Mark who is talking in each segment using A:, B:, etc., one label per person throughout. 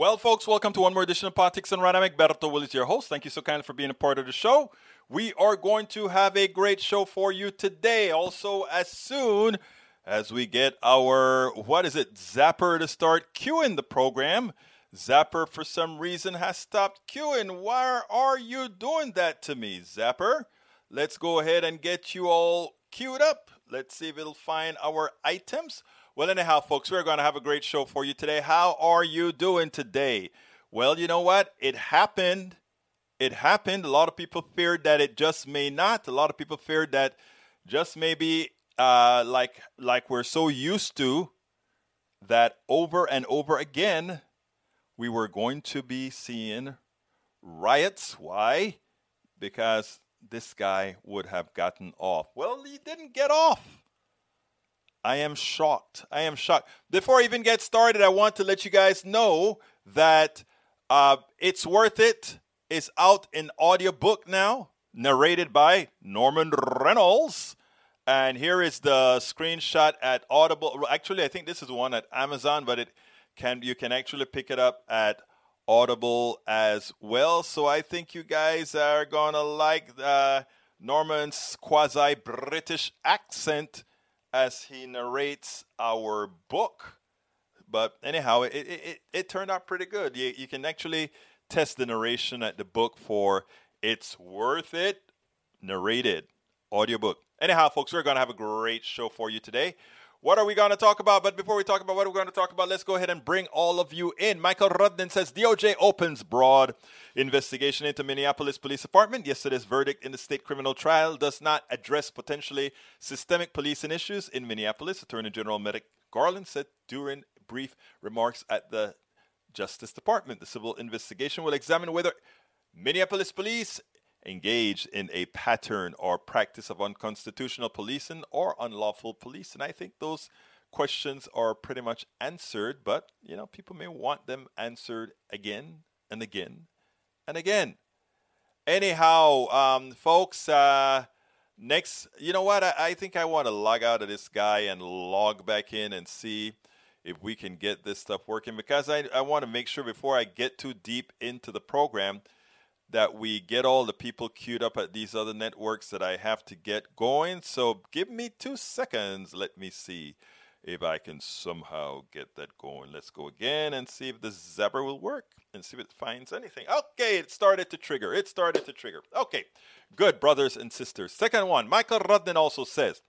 A: Well, folks, welcome to one more edition of Politics and Random. Berto Will is your host. Thank you so kindly for being a part of the show. We are going to have a great show for you today. Also, as soon as we get our, what is it, Zapier to start queuing the program. Zapier, for some reason, has stopped queuing. Why are you doing that to me, Zapier? Let's go ahead and get you all queued up. Let's see if it'll find our items. Well, anyhow, folks, we're going to have a great show for you today. How are you doing today? Well, you know what? It happened. It happened. A lot of people feared that it just may not. A lot of people feared that just maybe uh, like like we're so used to that over and over again we were going to be seeing riots. Why? Because this guy would have gotten off. Well, he didn't get off. I am shocked. I am shocked. Before I even get started, I want to let you guys know that uh, it's worth it. It's out in audiobook now, narrated by Norman Reynolds. And here is the screenshot at Audible. Actually, I think this is one at Amazon, but it can you can actually pick it up at Audible as well. So I think you guys are gonna like uh, Norman's quasi British accent as he narrates our book. But anyhow, it, it, it, turned out pretty good. You, you can actually test the narration at the book for It's Worth It narrated audiobook. Anyhow, folks, we're going to have a great show for you today. What are we going to talk about? But before we talk about what we're going to talk about, let's go ahead and bring all of you in. Michael Rudden says DOJ opens broad investigation into Minneapolis Police Department. Yesterday's verdict in the state criminal trial does not address potentially systemic policing issues in Minneapolis. Attorney General Merrick Garland said during brief remarks at the Justice Department. The civil investigation will examine whether Minneapolis police engaged in a pattern or practice of unconstitutional policing or unlawful police. And I think those questions are pretty much answered, but you know, people may want them answered again and again and again. Anyhow, um, folks, uh, next, you know what? I, I think I want to log out of this guy and log back in and see if we can get this stuff working because I, I want to make sure before I get too deep into the program that we get all the people queued up at these other networks that I have to get going. So give me two seconds. Let me see if I can somehow get that going. Let's go again and see if the Zapier will work and see if it finds anything. Okay, it started to trigger. It started to trigger. Okay, good, brothers and sisters. Second one, Michael Rudden also says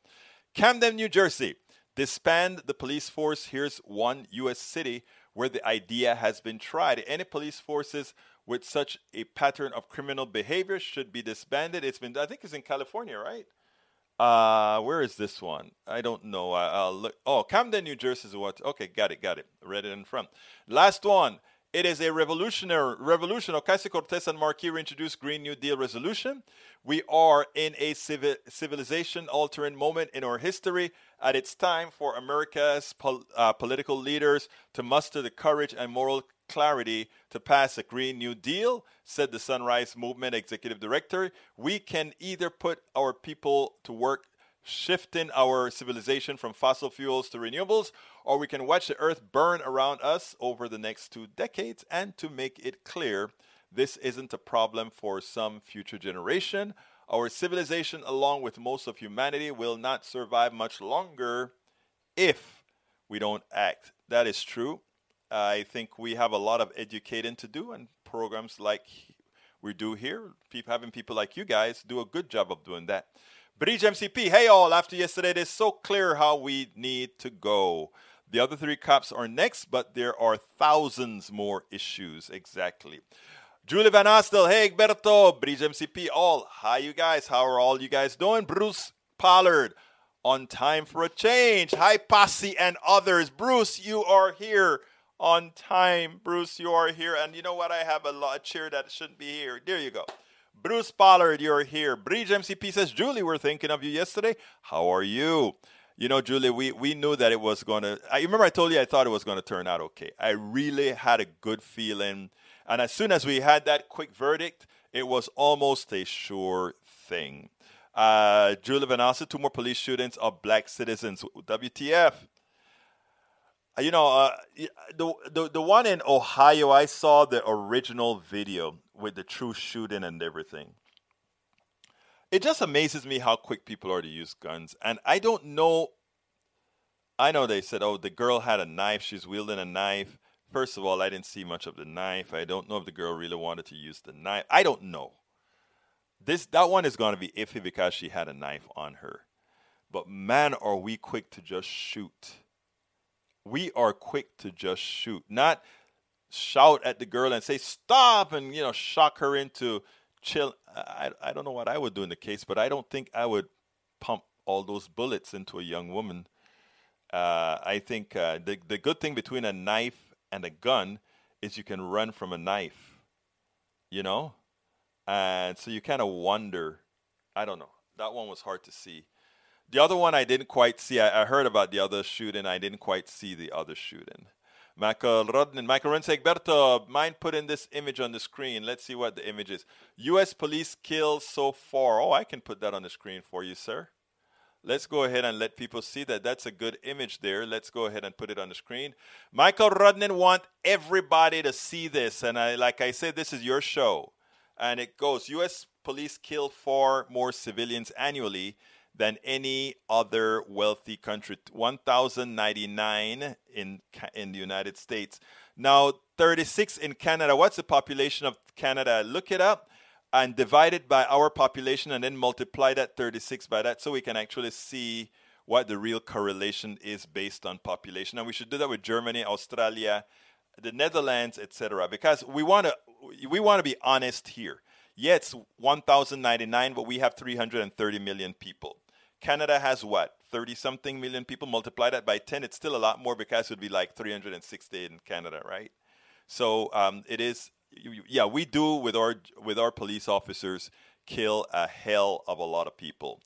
A: Camden, New Jersey, disband the police force. Here's one U.S. city where the idea has been tried. Any police forces with such a pattern of criminal behavior should be disbanded. It's been, I think it's in California, right? Uh, where is this one? I don't know. I, will look. Oh, Camden, New Jersey is what? Okay, got it, got it. Read it in front. Last one. It is a revolutionary revolution. Ocasio-Cortez and Markey introduced Green New Deal resolution. We are in a civil, civilization-altering moment in our history. At its time for America's pol, uh, political leaders to muster the courage and moral clarity to pass a Green New Deal, said the Sunrise Movement executive director. We can either put our people to work shifting our civilization from fossil fuels to renewables, or we can watch the earth burn around us over the next two decades. And to make it clear, this isn't a problem for some future generation. Our civilization, along with most of humanity, will not survive much longer if we don't act. That is true. I think we have a lot of educating to do, and programs like we do here, having people like you guys do a good job of doing that. Bridge MCP, hey all, after yesterday, it is so clear how we need to go. The other three cops are next, but there are thousands more issues. Exactly. Julie Van Astel, hey Egberto, Bridge MCP, all. Hi, you guys. How are all you guys doing? Bruce Pollard, on time for a change. Hi, Posse and others. Bruce, you are here on time. Bruce, you are here. And you know what? I have a, lot, a chair that shouldn't be here. There you go. Bruce Pollard, you're here. Bridge MCP says, Julie, we're thinking of you yesterday. How are you? You know, Julie, we, we knew that it was going to. I remember I told you I thought it was going to turn out okay. I really had a good feeling. And as soon as we had that quick verdict, it was almost a sure thing. Uh, Julie Vanessa, two more police shootings of black citizens. WTF? You know, uh, the, the the one in Ohio, I saw the original video with the true shooting and everything. It just amazes me how quick people are to use guns, and I don't know. I know they said, "Oh, the girl had a knife; she's wielding a knife." First of all, I didn't see much of the knife. I don't know if the girl really wanted to use the knife. I don't know. This that one is going to be iffy because she had a knife on her. But man, are we quick to just shoot. We are quick to just shoot. Not shout at the girl and say stop and you know shock her into chill. I I don't know what I would do in the case, but I don't think I would pump all those bullets into a young woman. Uh, I think uh, the the good thing between a knife and a gun is you can run from a knife. You know, and so you kind of wonder. I don't know. That one was hard to see. The other one I didn't quite see. I, I heard about the other shooting. I didn't quite see the other shooting. Michael Rodnin, Michael Berto, mind putting this image on the screen. Let's see what the image is. U.S. police kills so far. Oh, I can put that on the screen for you, sir. Let's go ahead and let people see that. That's a good image there. Let's go ahead and put it on the screen. Michael Rodnin want everybody to see this, and I, like I said, this is your show and it goes US police kill far more civilians annually than any other wealthy country. 1099 in in the United States. Now 36 in Canada. What's the population of Canada? Look it up and divide it by our population and then multiply that 36 by that so we can actually see what the real correlation is based on population. And we should do that with Germany Australia the Netherlands etc because we want to we want to be honest here. Yeah, it's 1,099, but we have 330 million people. Canada has what? 30 something million people. Multiply that by 10, it's still a lot more because it would be like 360 in Canada, right? So um, it is, yeah, we do with our with our police officers kill a hell of a lot of people.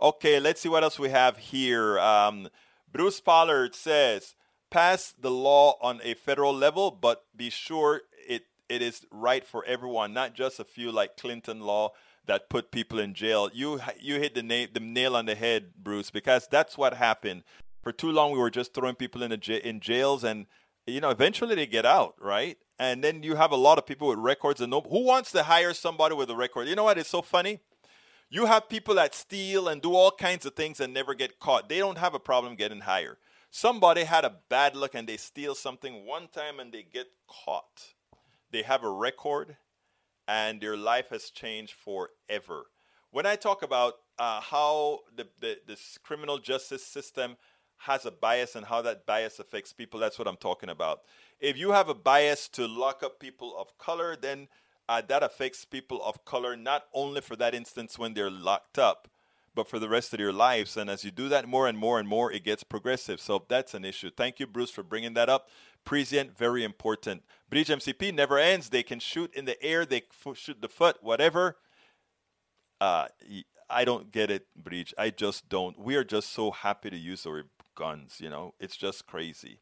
A: Okay, let's see what else we have here. Um, Bruce Pollard says, pass the law on a federal level, but be sure it, it is right for everyone, not just a few like Clinton law that put people in jail. You you hit the, na- the nail on the head, Bruce, because that's what happened. For too long, we were just throwing people in in jails, and you know, eventually they get out, right? And then you have a lot of people with records, and no, who wants to hire somebody with a record? You know what? It's so funny. You have people that steal and do all kinds of things and never get caught. They don't have a problem getting hired. Somebody had a bad luck and they steal something one time and they get caught they have a record, and their life has changed forever. When I talk about uh, how the, the this criminal justice system has a bias and how that bias affects people, that's what I'm talking about. If you have a bias to lock up people of color, then uh, that affects people of color not only for that instance when they're locked up, but for the rest of their lives. And as you do that more and more and more, it gets progressive. So that's an issue. Thank you, Bruce, for bringing that up. Prescient, very important. Bridge MCP never ends. They can shoot in the air, they shoot the foot, whatever. Uh, I don't get it, Bridge. I just don't. We are just so happy to use our guns, you know. It's just crazy.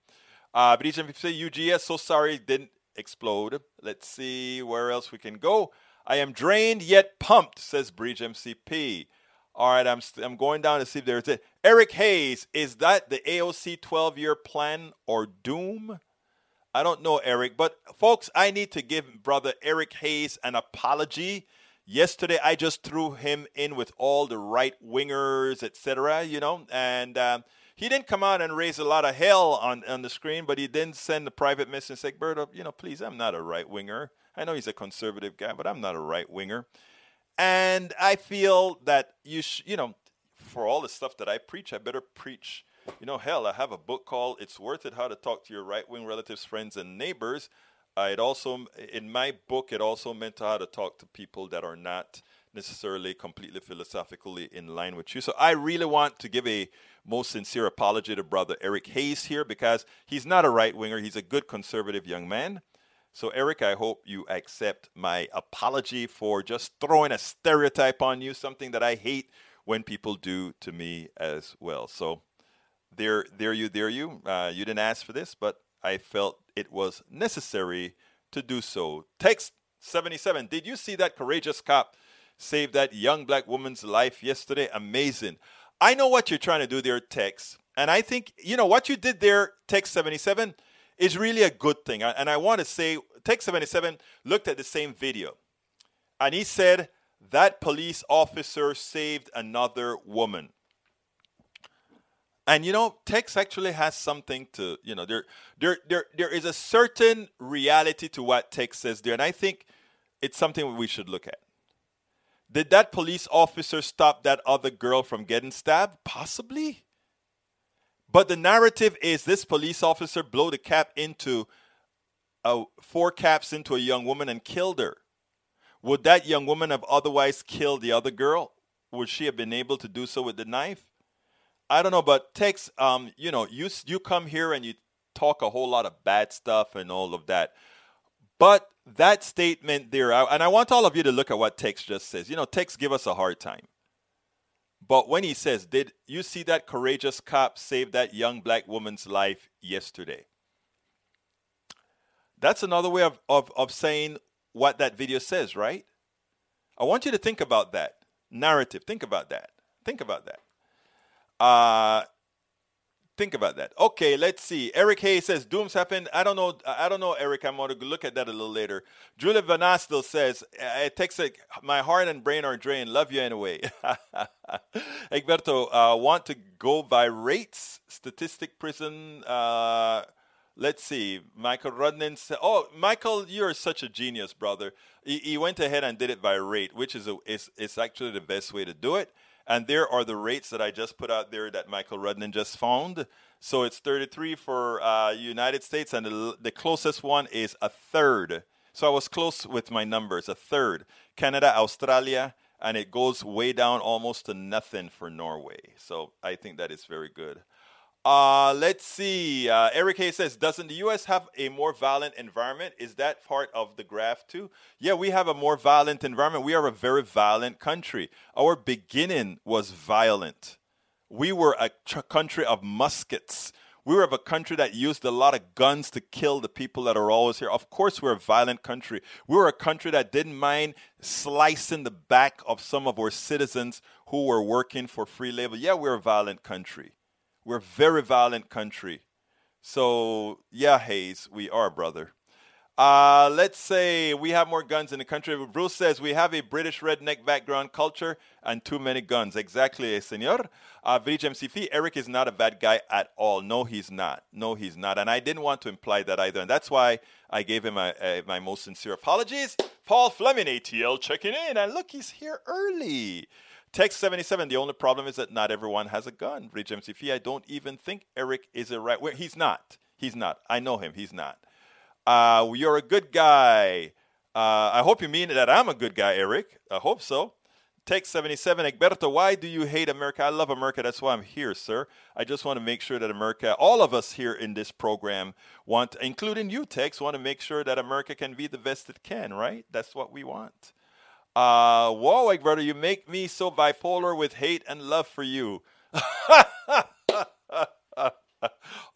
A: Uh, Bridge MCP, UGS, so sorry, didn't explode. Let's see where else we can go. I am drained yet pumped, says Bridge MCP. All right, I'm, st- I'm going down to see if there's it. Eric Hayes, is that the AOC 12 year plan or doom? I don't know, Eric, but folks, I need to give brother Eric Hayes an apology. Yesterday, I just threw him in with all the right wingers, etc. You know, and um, he didn't come out and raise a lot of hell on on the screen, but he didn't send a private message say, "Berto, you know, please, I'm not a right winger. I know he's a conservative guy, but I'm not a right winger." And I feel that you, sh- you know, for all the stuff that I preach, I better preach you know, hell, I have a book called "It's Worth It: How to Talk to Your Right-Wing Relatives, Friends, and Neighbors." Uh, it also, in my book, it also meant how to talk to people that are not necessarily completely philosophically in line with you. So I really want to give a most sincere apology to brother Eric Hayes here because he's not a right winger. He's a good conservative young man. So Eric, I hope you accept my apology for just throwing a stereotype on you, something that I hate when people do to me as well. So there, there you, there you. Uh, you didn't ask for this, but I felt it was necessary to do so. Text 77. Did you see that courageous cop save that young black woman's life yesterday? Amazing. I know what you're trying to do there, Text. And I think, you know, what you did there, Text 77, is really a good thing. And I want to say, Text 77 looked at the same video. And he said, that police officer saved another woman. And you know, Text actually has something to, you know, there there there there is a certain reality to what Text says there. And I think it's something we should look at. Did that police officer stop that other girl from getting stabbed? Possibly. But the narrative is this police officer blew the cap into a, four caps into a young woman and killed her. Would that young woman have otherwise killed the other girl? Would she have been able to do so with the knife? I don't know, but Tex, um, you know, you you come here and you talk a whole lot of bad stuff and all of that. But that statement there, and I want all of you to look at what Tex just says. You know, Tex give us a hard time. But when he says, Did you see that courageous cop save that young black woman's life yesterday? That's another way of, of, of saying what that video says, right? I want you to think about that narrative. Think about that. Think about that. Uh, think about that. Okay, let's see. Eric Hayes says dooms happened. I don't know. I don't know, Eric. I'm going to look at that a little later. Julia Vanastil says it takes a, my heart and brain are drained. Love you anyway. Egberto, uh, want to go by rates? Statistic prison. Uh, let's see. Michael Rudnin said, "Oh, Michael, you're such a genius, brother. He, he went ahead and did it by rate, which is a, is, is actually the best way to do it." And there are the rates that I just put out there that Michael Rudnin just found. So it's 33 for uh, United States, and the, the closest one is a third. So I was close with my numbers, a third. Canada, Australia, and it goes way down almost to nothing for Norway. So I think that is very good. Uh, let's see. Uh, Eric Hay says, doesn't the U.S. have a more violent environment? Is that part of the graph too? Yeah, we have a more violent environment. We are a very violent country. Our beginning was violent. We were a tr- country of muskets. We were a country that used a lot of guns to kill the people that are always here. Of course, we're a violent country. We were a country that didn't mind slicing the back of some of our citizens who were working for free labor. Yeah, we're a violent country. We're a very violent country. So, yeah, Hayes, we are, brother. Uh, let's say we have more guns in the country. Bruce says we have a British redneck background culture and too many guns. Exactly, senor. Uh, MCF, Eric is not a bad guy at all. No, he's not. No, he's not. And I didn't want to imply that either. And that's why I gave him my most sincere apologies. Paul Fleming, ATL, checking in. And look, he's here early. Text 77, the only problem is that not everyone has a gun. Bridge MCF, I don't even think Eric is a right. He's not. He's not. I know him. He's not. Uh, you're a good guy. Uh, I hope you mean that I'm a good guy, Eric. I hope so. Text 77, Egberto, why do you hate America? I love America. That's why I'm here, sir. I just want to make sure that America, all of us here in this program, want, including you, Tex, want to make sure that America can be the best it can, right? That's what we want. Uh, whoa, brother, you make me so bipolar with hate and love for you.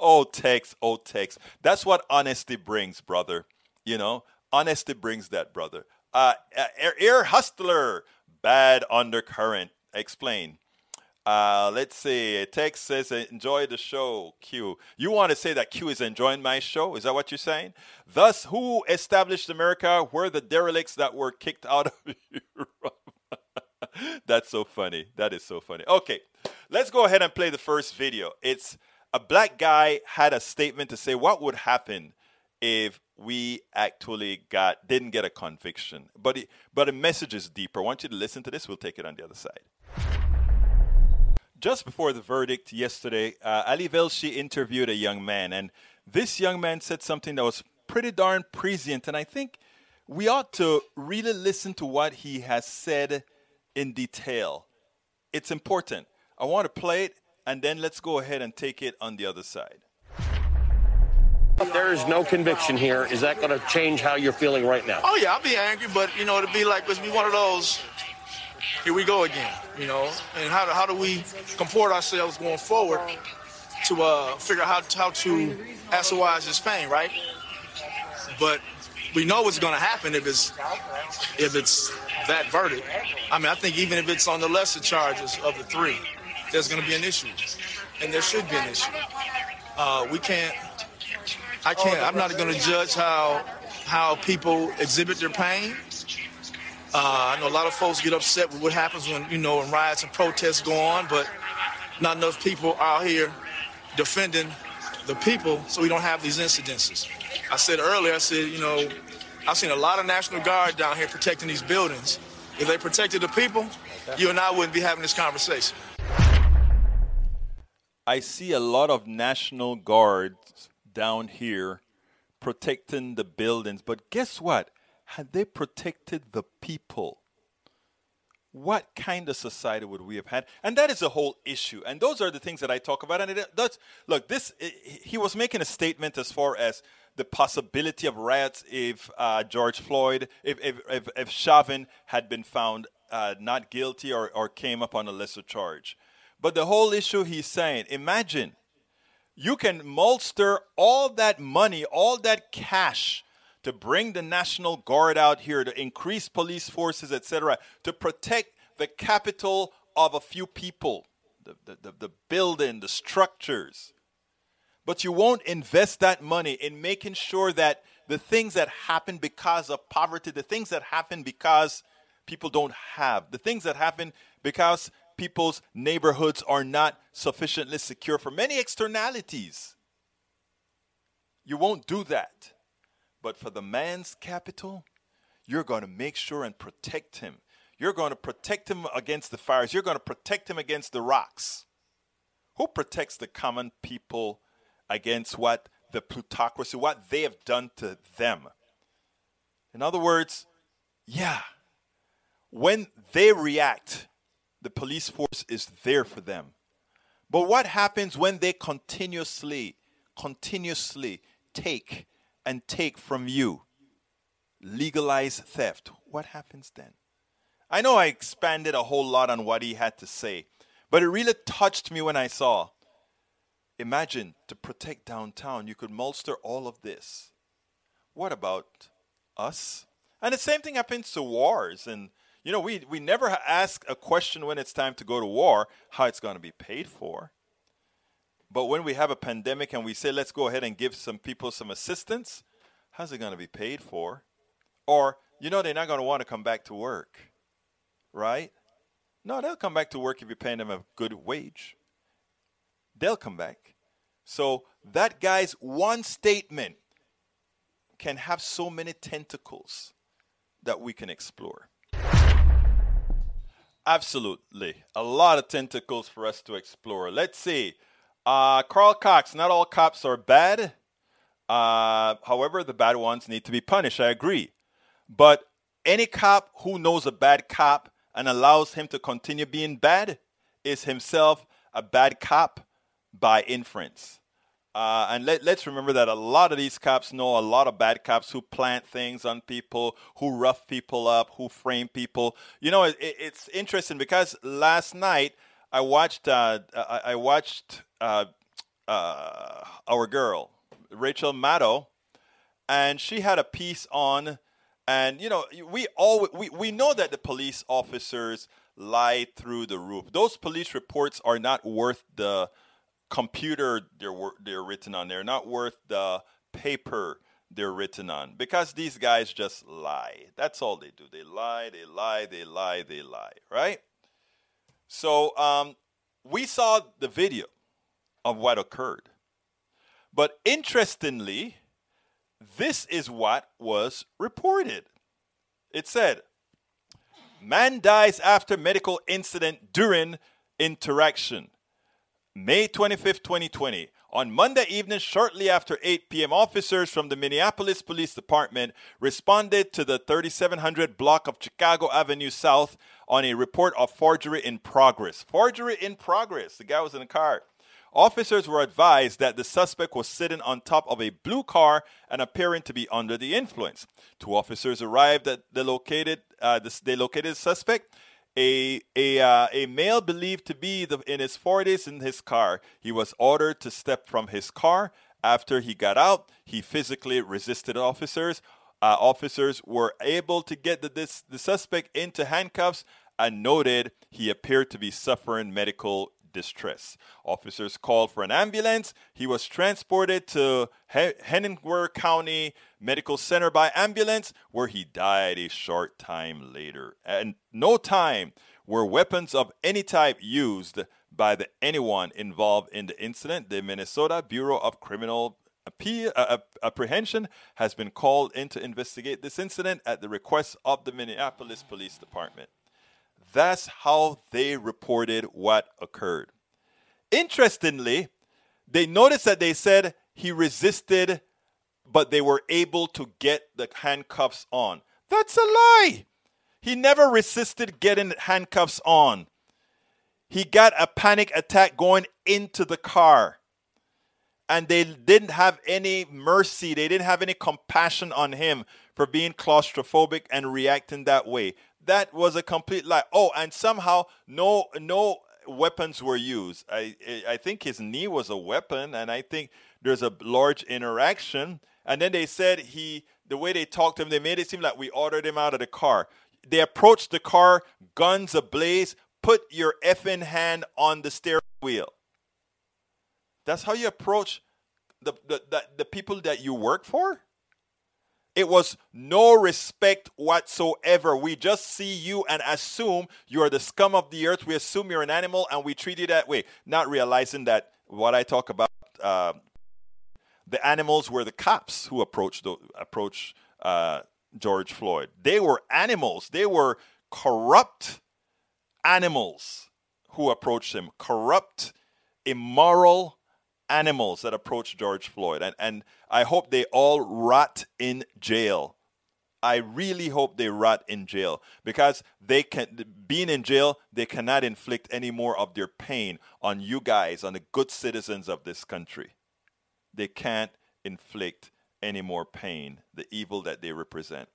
A: oh, Tex, oh, Tex. That's what honesty brings, brother. You know, honesty brings that, brother. Uh, air, air hustler, bad undercurrent. Explain. Uh, let's see. Text says, enjoy the show, Q. You want to say that Q is enjoying my show? Is that what you're saying? Thus, who established America were the derelicts that were kicked out of Europe. That's so funny. That is so funny. Okay, let's go ahead and play the first video. It's a black guy had a statement to say what would happen if we actually got didn't get a conviction. But it, but the message is deeper. I want you to listen to this. We'll take it on the other side just before the verdict yesterday, uh, Ali Velshi interviewed a young man, and this young man said something that was pretty darn prescient, and I think we ought to really listen to what he has said in detail. It's important. I want to play it, and then let's go ahead and take it on the other side.
B: There is no conviction here. Is that going to change how you're feeling right now?
C: Oh yeah, I'll be angry, but you know it'll be like it'll be one of those here we go again, you know. And how, do, how do we comport ourselves going forward to uh, figure out how, how to assuage this pain, right? But we know what's going to happen if it's if it's that verdict. I mean, I think even if it's on the lesser charges of the three, there's going to be an issue. and there should be an issue. Uh, we can't. I can't. I'm not going to judge how how people exhibit their pain. Uh, I know a lot of folks get upset with what happens when you know when riots and protests go on, but not enough people out here defending the people so we don't have these incidences. I said earlier, I said, you know, I've seen a lot of National Guard down here protecting these buildings. If they protected the people, you and I wouldn't be having this conversation.
A: I see a lot of National Guards down here protecting the buildings, but guess what? Had they protected the people, what kind of society would we have had? And that is a whole issue. And those are the things that I talk about. And it does look. This he was making a statement as far as the possibility of riots if uh, George Floyd, if if, if, if Chauvin had been found uh, not guilty or, or came up on a lesser charge. But the whole issue he's saying, imagine you can bolster all that money, all that cash to bring the National Guard out here, to increase police forces, etc., to protect the capital of a few people, the, the, the, the building, the structures. But you won't invest that money in making sure that the things that happen because of poverty, the things that happen because people don't have, the things that happen because people's neighborhoods are not sufficiently secure for many externalities. You won't do that. But for the man's capital, you're going to make sure and protect him. You're going to protect him against the fires. You're going to protect him against the rocks. Who protects the common people against what the plutocracy, what they have done to them? In other words, yeah, when they react, the police force is there for them. But what happens when they continuously, continuously take and take from you, legalize theft? What happens then? I know I expanded a whole lot on what he had to say, but it really touched me when I saw. Imagine to protect downtown, you could bolster all of this. What about us? And the same thing happens to wars and you know, we, we never ask a question when it's time to go to war how it's going to be paid for. But when we have a pandemic and we say, let's go ahead and give some people some assistance, how's it going to be paid for? Or, you know, they're not going to want to come back to work, right? No, they'll come back to work if you're paying them a good wage. They'll come back. So that guy's one statement can have so many tentacles that we can explore. Absolutely. A lot of tentacles for us to explore. Let's see. Uh, Carl Cox, not all cops are bad. Uh, however, the bad ones need to be punished. I agree. But any cop who knows a bad cop and allows him to continue being bad is himself a bad cop by inference. Uh, and let, us remember that a lot of these cops know a lot of bad cops who plant things on people, who rough people up, who frame people. You know, it, it's interesting because last night I watched uh, I, watched uh, uh, our girl Rachel Maddow, and she had a piece on, and you know we all we, we know that the police officers lie through the roof. Those police reports are not worth the computer they're they're written on. They're not worth the paper they're written on because these guys just lie. That's all they do. They lie, they lie, they lie, they lie, right? So um, we saw the video of what occurred. But interestingly, this is what was reported. It said, Man dies after medical incident during interaction. May 25, 2020. On Monday evening, shortly after 8 p.m., officers from the Minneapolis Police Department responded to the 3700 block of Chicago Avenue South on a report of forgery in progress. Forgery in progress. The guy was in the car. Officers were advised that the suspect was sitting on top of a blue car and appearing to be under the influence. Two officers arrived at the located, uh, the, they located the suspect a a uh, a male believed to be the, in his 40s in his car. He was ordered to step from his car. After he got out, he physically resisted officers. Uh, officers were able to get the, this, the suspect into handcuffs and noted he appeared to be suffering medical distress. Officers called for an ambulance. He was transported to Hennepin County Medical Center by ambulance, where he died a short time later. And no time were weapons of any type used by the anyone involved in the incident. The Minnesota Bureau of Criminal uh, apprehension has been called in to investigate this incident at the request of the Minneapolis Police Department. That's how they reported what occurred. Interestingly, they noticed that they said he resisted, but they were able to get the handcuffs on. That's a lie. He never resisted getting handcuffs on. He got a panic attack going into the car. And they didn't have any mercy, they didn't have any compassion on him for being claustrophobic and reacting that way that was a complete lie. Oh, and somehow no no weapons were used. I I think his knee was a weapon, and I think there's a large interaction. And then they said he the way they talked to him, they made it seem like we ordered him out of the car. They approached the car, guns ablaze. Put your effing hand on the steering wheel. That's how you approach the, the, the, the people that you work for? It was no respect whatsoever. We just see you and assume you are the scum of the earth. We assume you're an animal and we treat you that way, not realizing that what I talk about, uh, the animals were the cops who approached approached uh, George Floyd. They were animals. They were corrupt animals who approached him. Corrupt, immoral animals that approached George Floyd. And, and I hope they all rot in jail. I really hope they rot in jail because they can being in jail they cannot inflict any more of their pain on you guys on the good citizens of this country. They can't inflict any more pain the evil that they represent.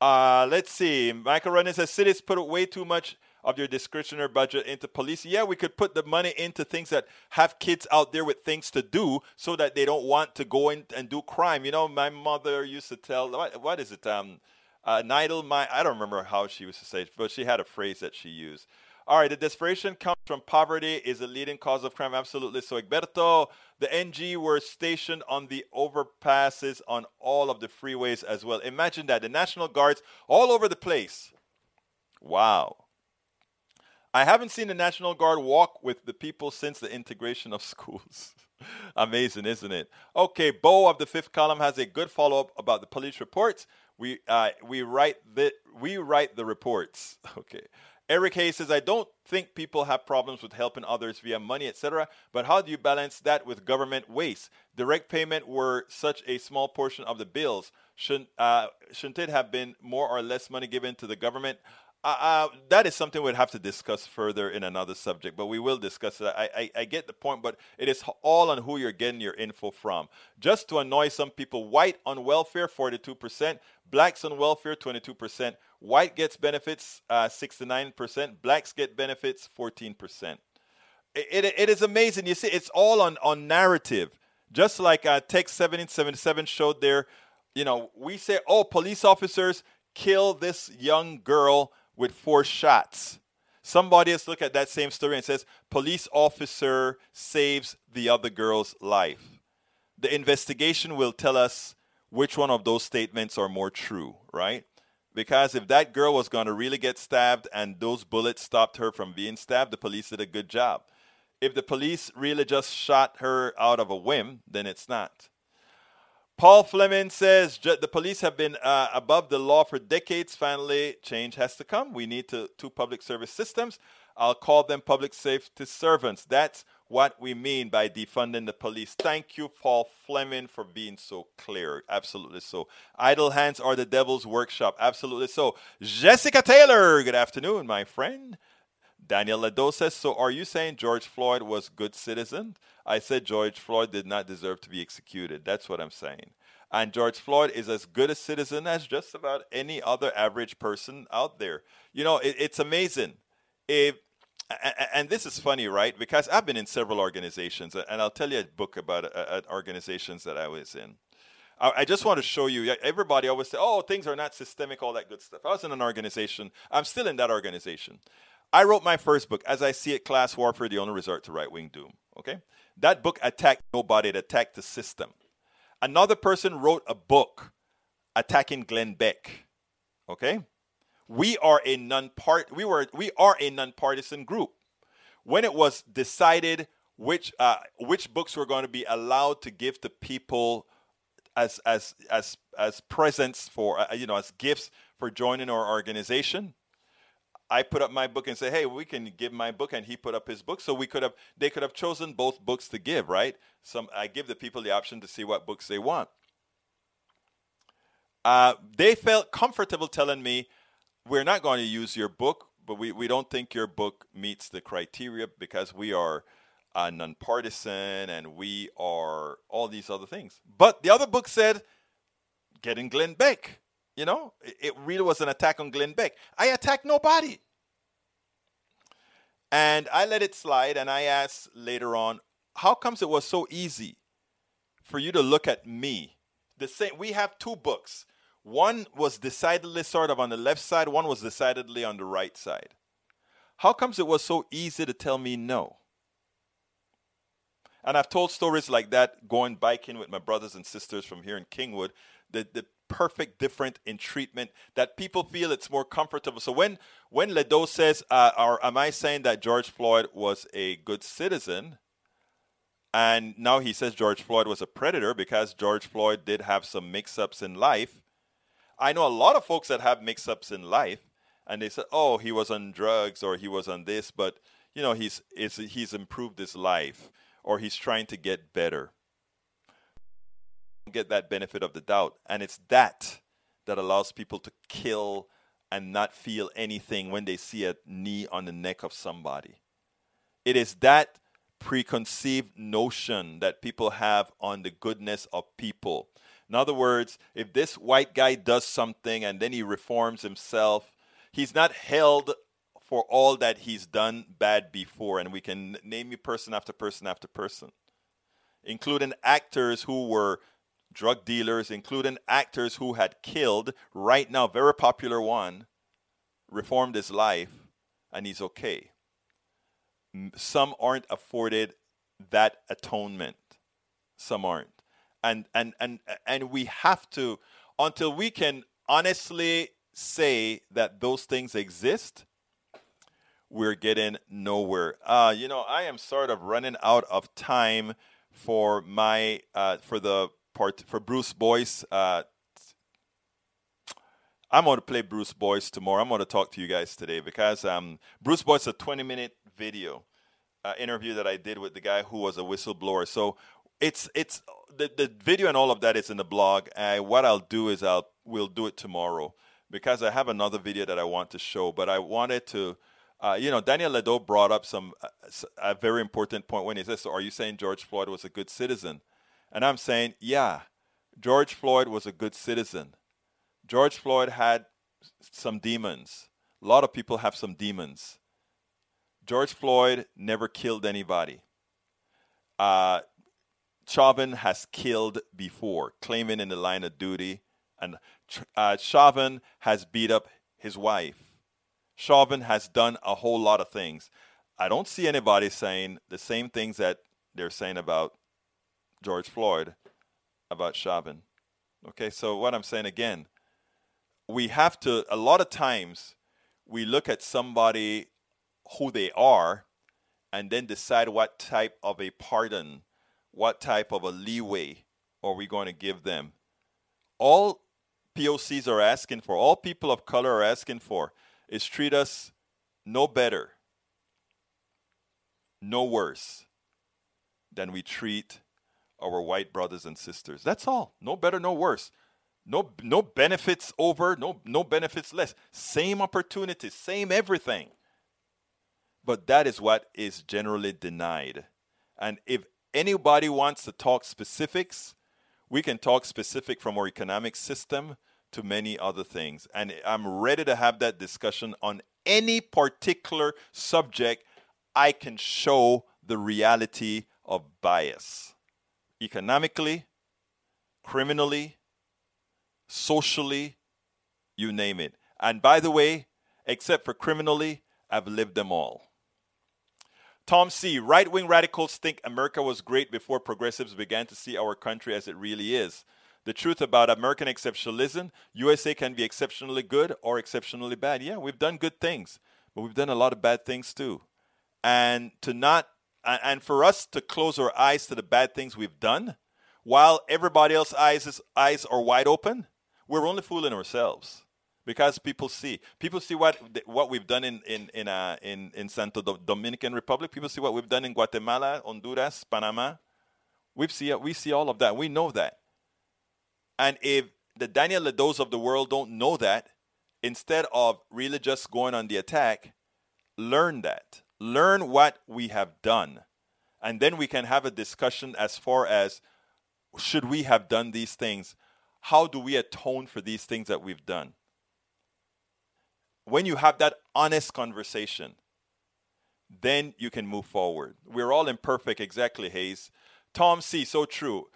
A: Uh, let's see. Michael Running says cities put way too much of your discretionary budget into police. Yeah, we could put the money into things that have kids out there with things to do so that they don't want to go in and do crime. You know, my mother used to tell, what, what is it? Um, uh, idle mind. I don't remember how she used to say it, but she had a phrase that she used. All right, the desperation comes from poverty is a leading cause of crime. Absolutely. So, Egberto, the NG were stationed on the overpasses on all of the freeways as well. Imagine that. The National Guards all over the place. Wow. I haven't seen the National Guard walk with the people since the integration of schools. Amazing, isn't it? Okay, Bo of the fifth column has a good follow up about the police reports. We uh, we write the we write the reports. Okay. Eric Hayes says, I don't think people have problems with helping others via money, etc. But how do you balance that with government waste? Direct payment were such a small portion of the bills. Shouldn't, uh, shouldn't it have been more or less money given to the government? Uh, that is something we'd have to discuss further in another subject, but we will discuss that. I, I, I, get the point, but it is all on who you're getting your info from. Just to annoy some people, white on welfare, 42%, blacks on welfare, 22%, white gets benefits, uh, 69%, blacks get benefits, 14%. It, it, it is amazing. You see, it's all on, on narrative. Just like uh, Tech 1777 showed there, you know, we say, oh, police officers kill this young girl with four shots. Somebody else look at that same story and says, police officer saves the other girl's life. The investigation will tell us which one of those statements are more true, right? Because if that girl was going to really get stabbed and those bullets stopped her from being stabbed, the police did a good job. If the police really just shot her out of a whim, then it's not. Paul Fleming says the police have been uh, above the law for decades. Finally, change has to come. We need to, two public service systems. I'll call them public safety servants. That's what we mean by defunding the police. Thank you, Paul Fleming, for being so clear. Absolutely so. Idle hands are the devil's workshop. Absolutely so. Jessica Taylor, good afternoon, my friend. Daniel Lado says, so are you saying George Floyd was good citizen? I said George Floyd did not deserve to be executed. That's what I'm saying. And George Floyd is as good a citizen as just about any other average person out there. You know, it, it's amazing. If, and this is funny, right? Because I've been in several organizations, and I'll tell you a book about uh, organizations that I was in. I just want to show you. Everybody always say, "Oh, things are not systemic," all that good stuff. I was in an organization. I'm still in that organization. I wrote my first book, As I See It Class Warfare, The Only Resort to Right Wing Doom. Okay? That book attacked nobody, it attacked the system. Another person wrote a book attacking Glenn Beck. Okay? We are a non-part we were we are a non-partisan group. When it was decided which uh, which books were going to be allowed to give to people as as as as presents for uh, you know as gifts for joining our organization, I put up my book and say, "Hey, we can give my book," and he put up his book. So we could have, they could have chosen both books to give, right? Some I give the people the option to see what books they want. Uh, they felt comfortable telling me, "We're not going to use your book, but we, we don't think your book meets the criteria because we are uh, nonpartisan and we are all these other things." But the other book said, "Getting Glenn Beck." You know, it really was an attack on Glenn Beck. I attacked nobody. And I let it slide and I asked later on, how comes it was so easy for you to look at me? The same we have two books. One was decidedly sort of on the left side, one was decidedly on the right side. How comes it was so easy to tell me no? And I've told stories like that going biking with my brothers and sisters from here in Kingwood. The, the perfect different in treatment that people feel it's more comfortable. So when when Ledo says, uh, or am I saying that George Floyd was a good citizen? And now he says George Floyd was a predator because George Floyd did have some mix-ups in life. I know a lot of folks that have mix-ups in life, and they said, "Oh, he was on drugs or he was on this," but you know, he's he's he's improved his life or he's trying to get better get that benefit of the doubt. And it's that that allows people to kill and not feel anything when they see a knee on the neck of somebody. It is that preconceived notion that people have on the goodness of people. In other words, if this white guy does something and then he reforms himself, he's not held for all that he's done bad before. And we can name you person after person after person, including actors who were drug dealers, including actors who had killed, right now, very popular one, reformed his life, and he's okay. Some aren't afforded that atonement. Some aren't. And and and and we have to until we can honestly say that those things exist, we're getting nowhere. Uh, you know, I am sort of running out of time for my uh, for the part for Bruce Boyce. Uh, I'm going to play Bruce Boyce tomorrow. I'm going to talk to you guys today because um, Bruce Boyce a 20 minute video uh, interview that I did with the guy who was a whistleblower. So it's it's the, the video and all of that is in the blog. Uh, what I'll do is I'll we'll do it tomorrow because I have another video that I want to show. But I wanted to. Uh, you know, Daniel Ledo brought up some uh, a very important point when he says, "So, are you saying George Floyd was a good citizen?" And I'm saying, yeah, George Floyd was a good citizen. George Floyd had some demons. A lot of people have some demons. George Floyd never killed anybody. Uh, Chauvin has killed before, claiming in the line of duty. And uh, Chauvin has beat up his wife. Chauvin has done a whole lot of things. I don't see anybody saying the same things that they're saying about George Floyd about Chauvin. Okay, so what I'm saying again, we have to, a lot of times, we look at somebody who they are and then decide what type of a pardon, what type of a leeway are we going to give them. All POCs are asking for, all people of color are asking for, is treat us no better, no worse than we treat our white brothers and sisters. That's all. No better, no worse. No, no benefits over, no, no benefits less. Same opportunities, same everything. But that is what is generally denied. And if anybody wants to talk specifics, we can talk specific from our economic system to many other things. And I'm ready to have that discussion on any particular subject I can show the reality of bias economically, criminally, socially, you name it. And by the way, except for criminally, I've lived them all. Tom C. Right wing radicals think America was great before progressives began to see our country as it really is. The truth about American exceptionalism USA can be exceptionally good or exceptionally bad. Yeah, we've done good things, but we've done a lot of bad things too. And to not, and for us to close our eyes to the bad things we've done, while everybody else's eyes, eyes are wide open, we're only fooling ourselves because people see people see what what we've done in in in uh, in, in Santo Dominican Republic. People see what we've done in Guatemala, Honduras, Panama. We see we see all of that. We know that. And if the Daniel Ledos of the world don't know that, instead of really just going on the attack, learn that. Learn what we have done. And then we can have a discussion as far as should we have done these things? How do we atone for these things that we've done? When you have that honest conversation, then you can move forward. We're all imperfect, exactly, Hayes. Tom C., so true.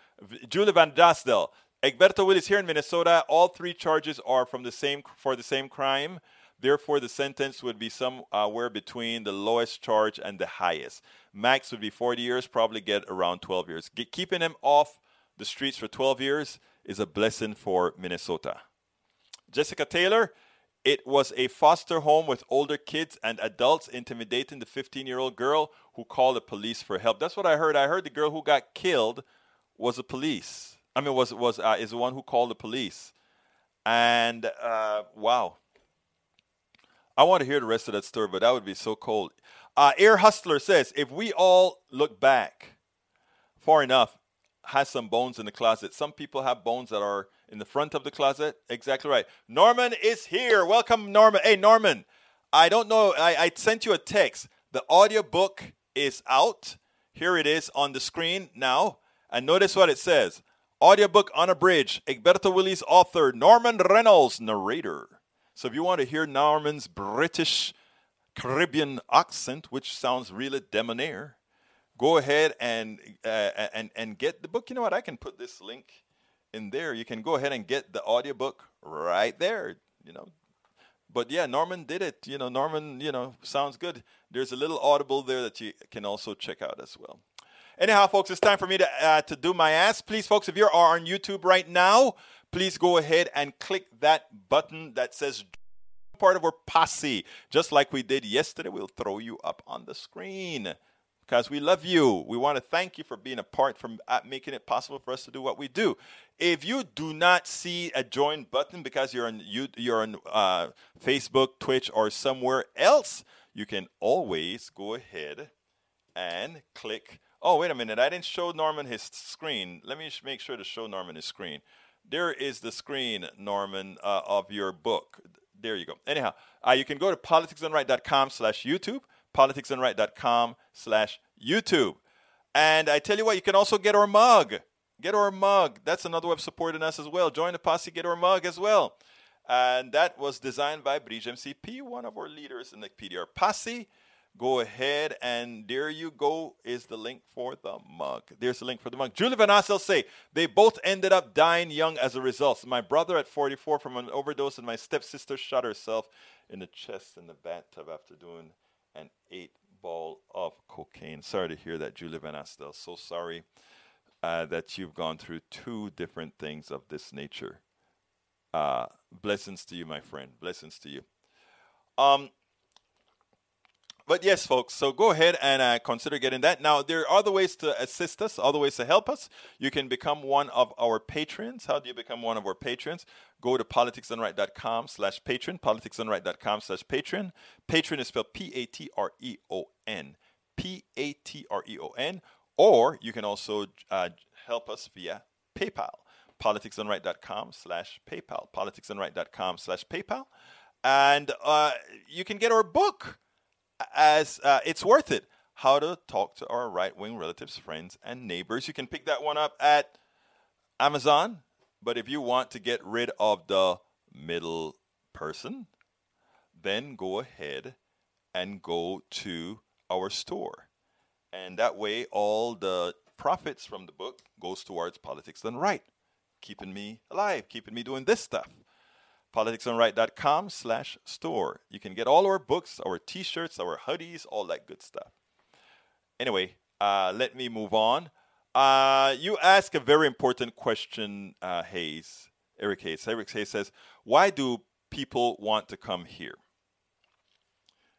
A: Julie Van Dasdel, Egberto Willies here in Minnesota. All three charges are from the same for the same crime. Therefore, the sentence would be somewhere between the lowest charge and the highest. Max would be 40 years, probably get around 12 years. Get, keeping him off the streets for 12 years is a blessing for Minnesota. Jessica Taylor, it was a foster home with older kids and adults intimidating the 15 year old girl who called the police for help. That's what I heard. I heard the girl who got killed was the police. I mean, was was uh, is the one who called the police. And uh, wow, I want to hear the rest of that story, but that would be so cold. Uh, Air Hustler says, if we all look back far enough, has some bones in the closet. Some people have bones that are in the front of the closet. Exactly right. Norman is here. Welcome, Norman. Hey, Norman. I don't know. I, I sent you a text. The audiobook is out. Here it is on the screen now. And notice what it says. Audiobook on a bridge. Egberto Willies author. Norman Reynolds narrator. So if you want to hear Norman's British Caribbean accent, which sounds really debonair, go ahead and uh, and and get the book. You know what? I can put this link in there. You can go ahead and get the audiobook right there. You know. But yeah, Norman did it. You know, Norman, you know, sounds good. There's a little audible there that you can also check out as well. Anyhow, folks, it's time for me to uh, to do my ass. Please, folks, if you're on YouTube right now, please go ahead and click that button that says part of our posse. Just like we did yesterday, we'll throw you up on the screen because we love you. We want to thank you for being a part from uh, making it possible for us to do what we do. If you do not see a join button because you're on you, you're on uh, Facebook, Twitch, or somewhere else, you can always go ahead and click. Oh, wait a minute! I didn't show Norman his screen. Let me make sure to show Norman his screen. There is the screen, Norman, uh, of your book. There you go. Anyhow, uh, you can go to politicsdoneright.com slash YouTube politicsdoneright.com slash YouTube. And I tell you what, you can also get our mug. Get our mug. That's another way of supporting us as well. Join the posse, get our mug as well. And that was designed by Bridge MCP, one of our leaders in the PDR posse. Go ahead and there you go is the link for the mug. There's the link for the mug. Julie Van Assel say they both ended up dying young as a result. My brother at 44 from an overdose, and my stepsister shot herself in the chest in the bathtub after doing an eight ball of cocaine. Sorry to hear that, Julie Van Astel. So sorry uh, that you've gone through two different things of this nature. Uh, blessings to you, my friend. Blessings to you. Um, but yes, folks, so go ahead and uh, consider getting that. Now, there are other ways to assist us, other ways to help us. You can become one of our patrons. How do you become one of our patrons? Go to politicsdoneright.com slash Patreon, politicsdoneright.com slash Patreon. Patreon is spelled P-A-T-R-E-O-N, P-A-T-R-E-O-N. Or you can also uh, help us via PayPal, politicsdoneright.com slash PayPal, politicsdoneright.com slash PayPal. And uh, you can get our book as uh, it's worth it. How to talk to our right wing relatives, friends, and neighbors. You can pick that one up at Amazon. But if you want to get rid of the middle person, then go ahead and go to our store. And that way, all the profits from the book goes towards politics done right, keeping me alive, keeping me doing this stuff. politicsdoneright.com slash store. You can get all our books, our t-shirts, our hoodies, all that good stuff. Anyway, uh, let me move on. Uh, you ask a very important question, uh, Hayes. Eric Hayes. Eric Hayes says, why do people want to come here?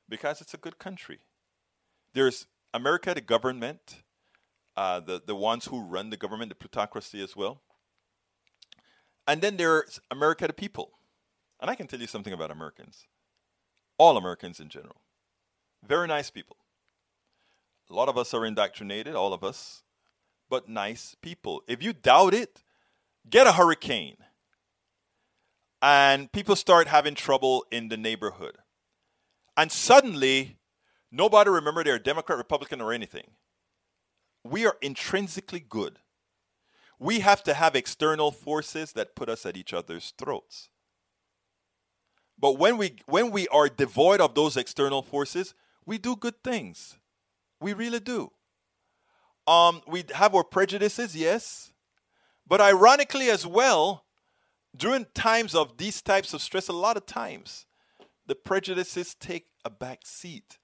A: Because it's a good country. There's America, the government, uh, the, the ones who run the government, the plutocracy as well. And then there's America, the people. And I can tell you something about Americans. All Americans in general. Very nice people. A lot of us are indoctrinated, all of us, but nice people. If you doubt it, get a hurricane. And people start having trouble in the neighborhood. And suddenly, nobody remember they're Democrat, Republican, or anything. We are intrinsically good. We have to have external forces that put us at each other's throats. But when we when we are devoid of those external forces, we do good things. We really do. Um, we have our prejudices, yes, but ironically as well, during times of these types of stress, a lot of times the prejudices take a back seat,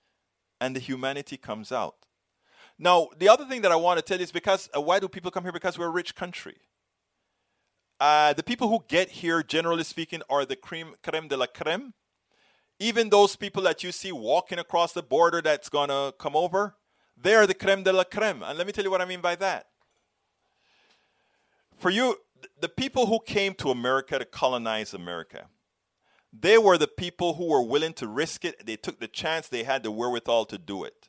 A: and the humanity comes out. Now, the other thing that I want to tell you is because uh, why do people come here? Because we're a rich country. Uh, the people who get here, generally speaking, are the creme, creme de la creme. Even those people that you see walking across the border that's going to come over, they are the creme de la creme. And let me tell you what I mean by that. For you, the people who came to America to colonize America, they were the people who were willing to risk it. They took the chance, they had the wherewithal to do it.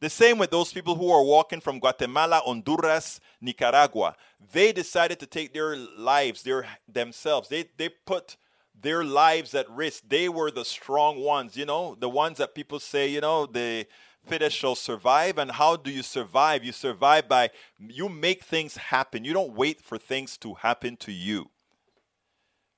A: The same with those people who are walking from Guatemala, Honduras, Nicaragua. They decided to take their lives, their themselves. They they put their lives at risk. They were the strong ones, you know, the ones that people say, you know, the fittest shall survive. And how do you survive? You survive by you make things happen. You don't wait for things to happen to you.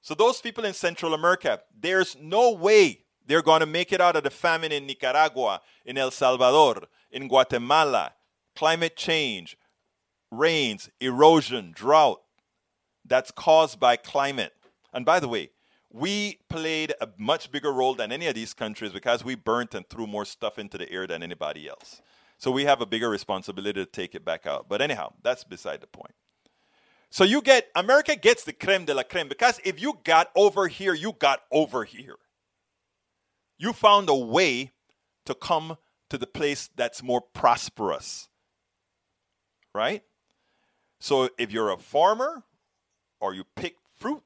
A: So those people in Central America, there's no way they're going to make it out of the famine in Nicaragua, in El Salvador, in Guatemala, climate change, rains, erosion, drought that's caused by climate. And by the way, we played a much bigger role than any of these countries because we burnt and threw more stuff into the air than anybody else. So we have a bigger responsibility to take it back out. But anyhow, that's beside the point. So you get America gets the creme de la creme because if you got over here, you got over here. You found a way to come to the place that's more prosperous. Right? So if you're a farmer or you pick fruit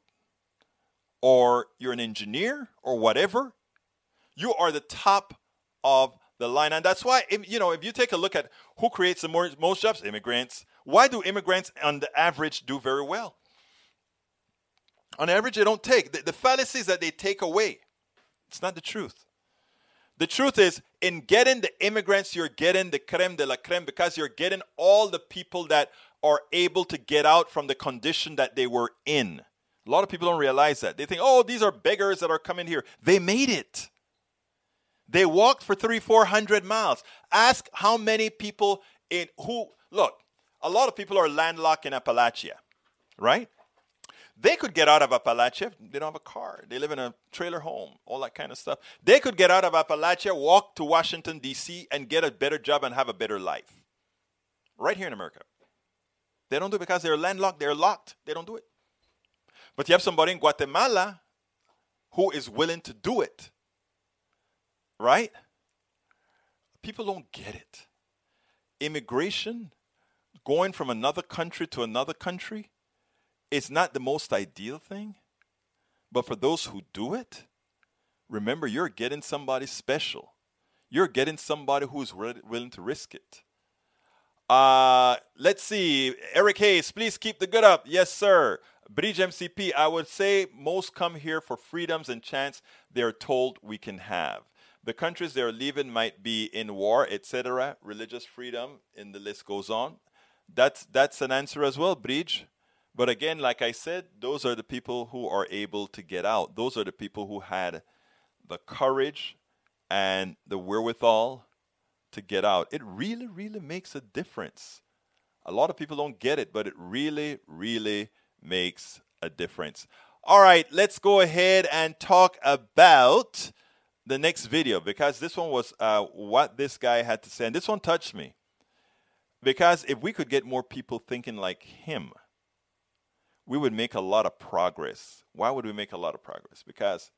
A: or you're an engineer or whatever, you are the top of the line. And that's why, you know, if you take a look at who creates the more, most jobs, immigrants. Why do immigrants, on the average, do very well? On average, they don't take. The, the fallacies that they take away, it's not the truth. The truth is, in getting the immigrants, you're getting the creme de la creme because you're getting all the people that are able to get out from the condition that they were in. A lot of people don't realize that. They think, oh, these are beggars that are coming here. They made it. They walked for three, four hundred miles. Ask how many people in who look, a lot of people are landlocked in Appalachia, right? They could get out of Appalachia. They don't have a car. They live in a trailer home, all that kind of stuff. They could get out of Appalachia, walk to Washington, D.C., and get a better job and have a better life. Right here in America. They don't do it because they're landlocked, they're locked. They don't do it. But you have somebody in Guatemala who is willing to do it. Right? People don't get it. Immigration, going from another country to another country, it's not the most ideal thing, but for those who do it, remember you're getting somebody special. You're getting somebody who's willing to risk it. Uh, let's see. Eric Hayes, please keep the good up. Yes, sir. Bridge MCP, I would say most come here for freedoms and chance they're told we can have. The countries they're leaving might be in war, etc. Religious freedom, and the list goes on. That's that's an answer as well, Bridge. But again, like I said, those are the people who are able to get out. Those are the people who had the courage and the wherewithal to get out. It really, really makes a difference. A lot of people don't get it, but it really, really makes a difference. All right, let's go ahead and talk about the next video because this one was uh, what this guy had to say, and this one touched me. Because if we could get more people thinking like him, we would make a lot of progress. Why would we make a lot of progress? Because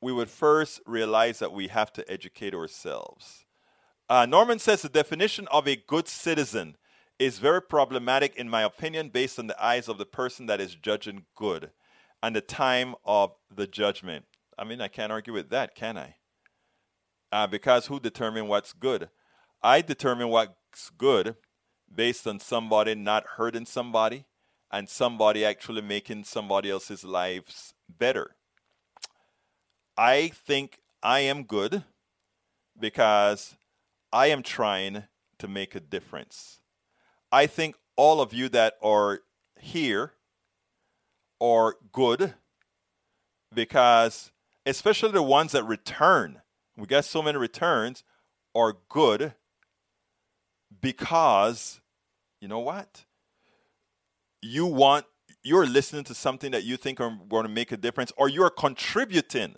A: we would first realize that we have to educate ourselves. Uh, Norman says the definition of a good citizen is very problematic, in my opinion, based on the eyes of the person that is judging good and the time of the judgment. I mean, I can't argue with that, can I? Uh, because who determine what's good? I determine what's good based on somebody not hurting somebody and somebody actually making somebody else's lives better. I think I am good because I am trying to make a difference. I think all of you that are here are good because, especially the ones that return, we got so many returns, are good because, you know what? You want, you're listening to something that you think are going to make a difference, or you're contributing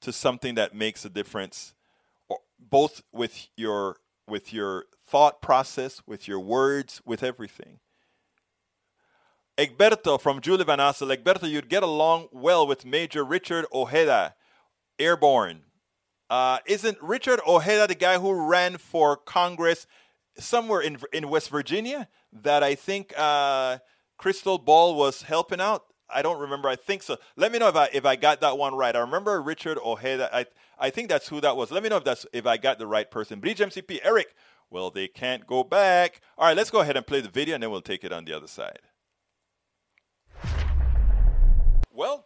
A: to something that makes a difference, or both with your with your thought process, with your words, with everything. Egberto from Julie Van Assel. Egberto, you'd get along well with Major Richard Ojeda, airborne. Uh, isn't Richard Ojeda the guy who ran for Congress somewhere in in West Virginia that I think uh, Krystal Ball was helping out? I don't remember. I think so. Let me know if I if I got that one right. I remember Richard Ojeda. I I think that's who that was. Let me know if that's if I got the right person. Bridge MCP Eric. Well, they can't go back. All right, let's go ahead and play the video, and then we'll take it on the other side. Well,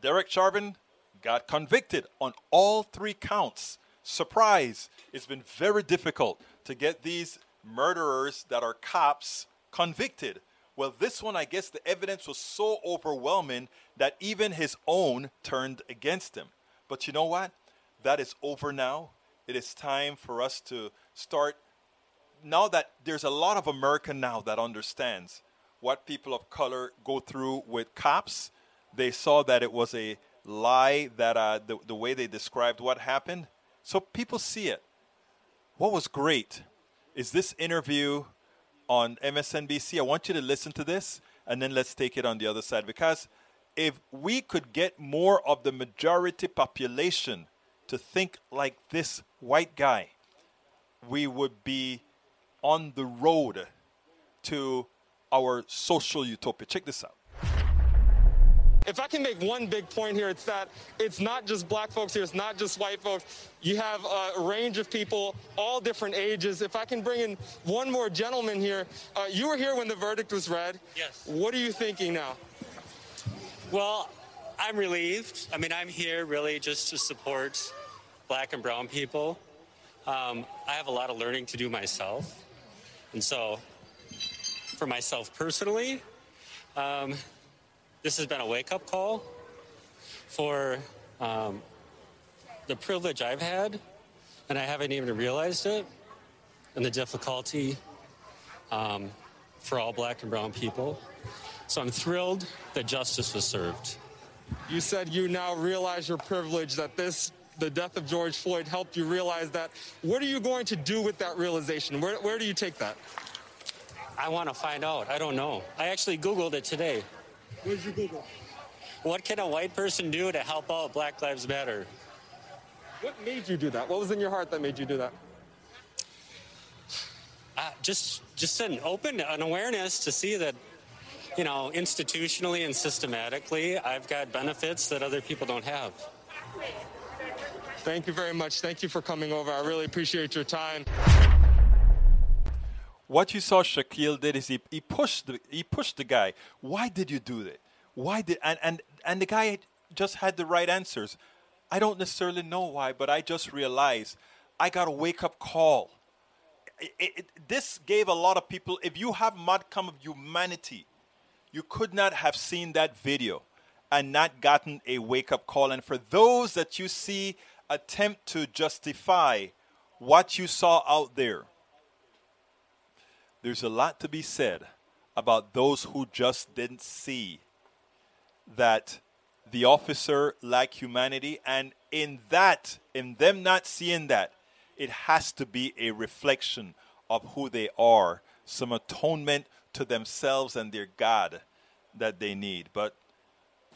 A: Derek Chauvin got convicted on all three counts. Surprise! It's been very difficult to get these murderers that are cops convicted. Well, this one, I guess the evidence was so overwhelming that even his own turned against him. But you know what? That is over now. It is time for us to start. Now that there's a lot of America now that understands what people of color go through with cops, they saw that it was a lie that uh, the, the way they described what happened. So people see it. What was great is this interview on MSNBC. I want you to listen to this and then let's take it on the other side because if we could get more of the majority population to think like this white guy, we would be on the road to our social utopia. Check this out.
D: If I can make one big point here, it's that it's not just black folks here, it's not just white folks. You have a range of people, all different ages. If I can bring in one more gentleman here, uh, you were here when the verdict was read.
E: Yes.
D: What are you thinking now?
E: Well, I'm relieved. I mean, I'm here really just to support black and brown people. Um, I have a lot of learning to do myself. And so, for myself personally, um, this has been a wake up call for um, the privilege I've had, and I haven't even realized it, and the difficulty um, for all black and brown people. So I'm thrilled that justice was served.
D: You said you now realize your privilege, that this, the death of George Floyd, helped you realize that. What are you going to do with that realization? Where, where do you take that?
E: I want to find out. I don't know. I actually Googled it today.
D: What did you Google?
E: What can a white person do to help out Black Lives Matter?
D: What made you do that? What was in your heart that made you do that?
E: Uh, just, just an open, an awareness to see that, you know, institutionally and systematically, I've got benefits that other people don't have.
D: Thank you very much. Thank you for coming over. I really appreciate your time.
A: What you saw Shaquille did is he, he pushed the he pushed the guy. Why did you do that? Why did and, and and the guy just had the right answers. I don't necessarily know why, but I just realized I got a wake up call. It, it, this gave a lot of people. If you have modicum of humanity, you could not have seen that video and not gotten a wake up call. And for those that you see attempt to justify what you saw out there, there's a lot to be said about those who just didn't see that the officer lack humanity, and in that, in them not seeing that, it has to be a reflection of who they are, some atonement to themselves and their God that they need. But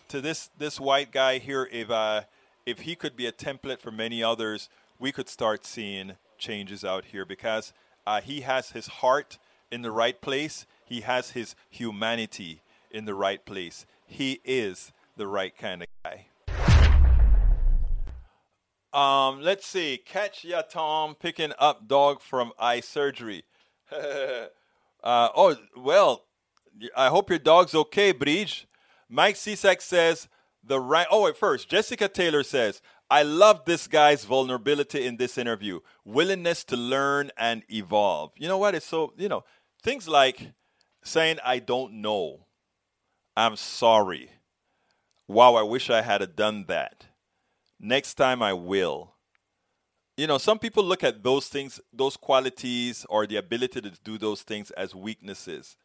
A: to this this white guy here, if uh, if he could be a template for many others, we could start seeing changes out here because uh, he has his heart in the right place. He has his humanity in the right place. He is the right kind of guy. Um, let's see. Catch ya, Tom, picking up dog from eye surgery. uh, oh, well, I hope your dog's okay, Bridge. Mike Cisak says, the right. Oh, wait, first, Jessica Taylor says, I love this guy's vulnerability in this interview, willingness to learn and evolve. You know what? It's so, you know, things like saying, I don't know, I'm sorry. Wow, I wish I had done that. Next time I will. You know, some people look at those things, those qualities, or the ability to do those things as weaknesses.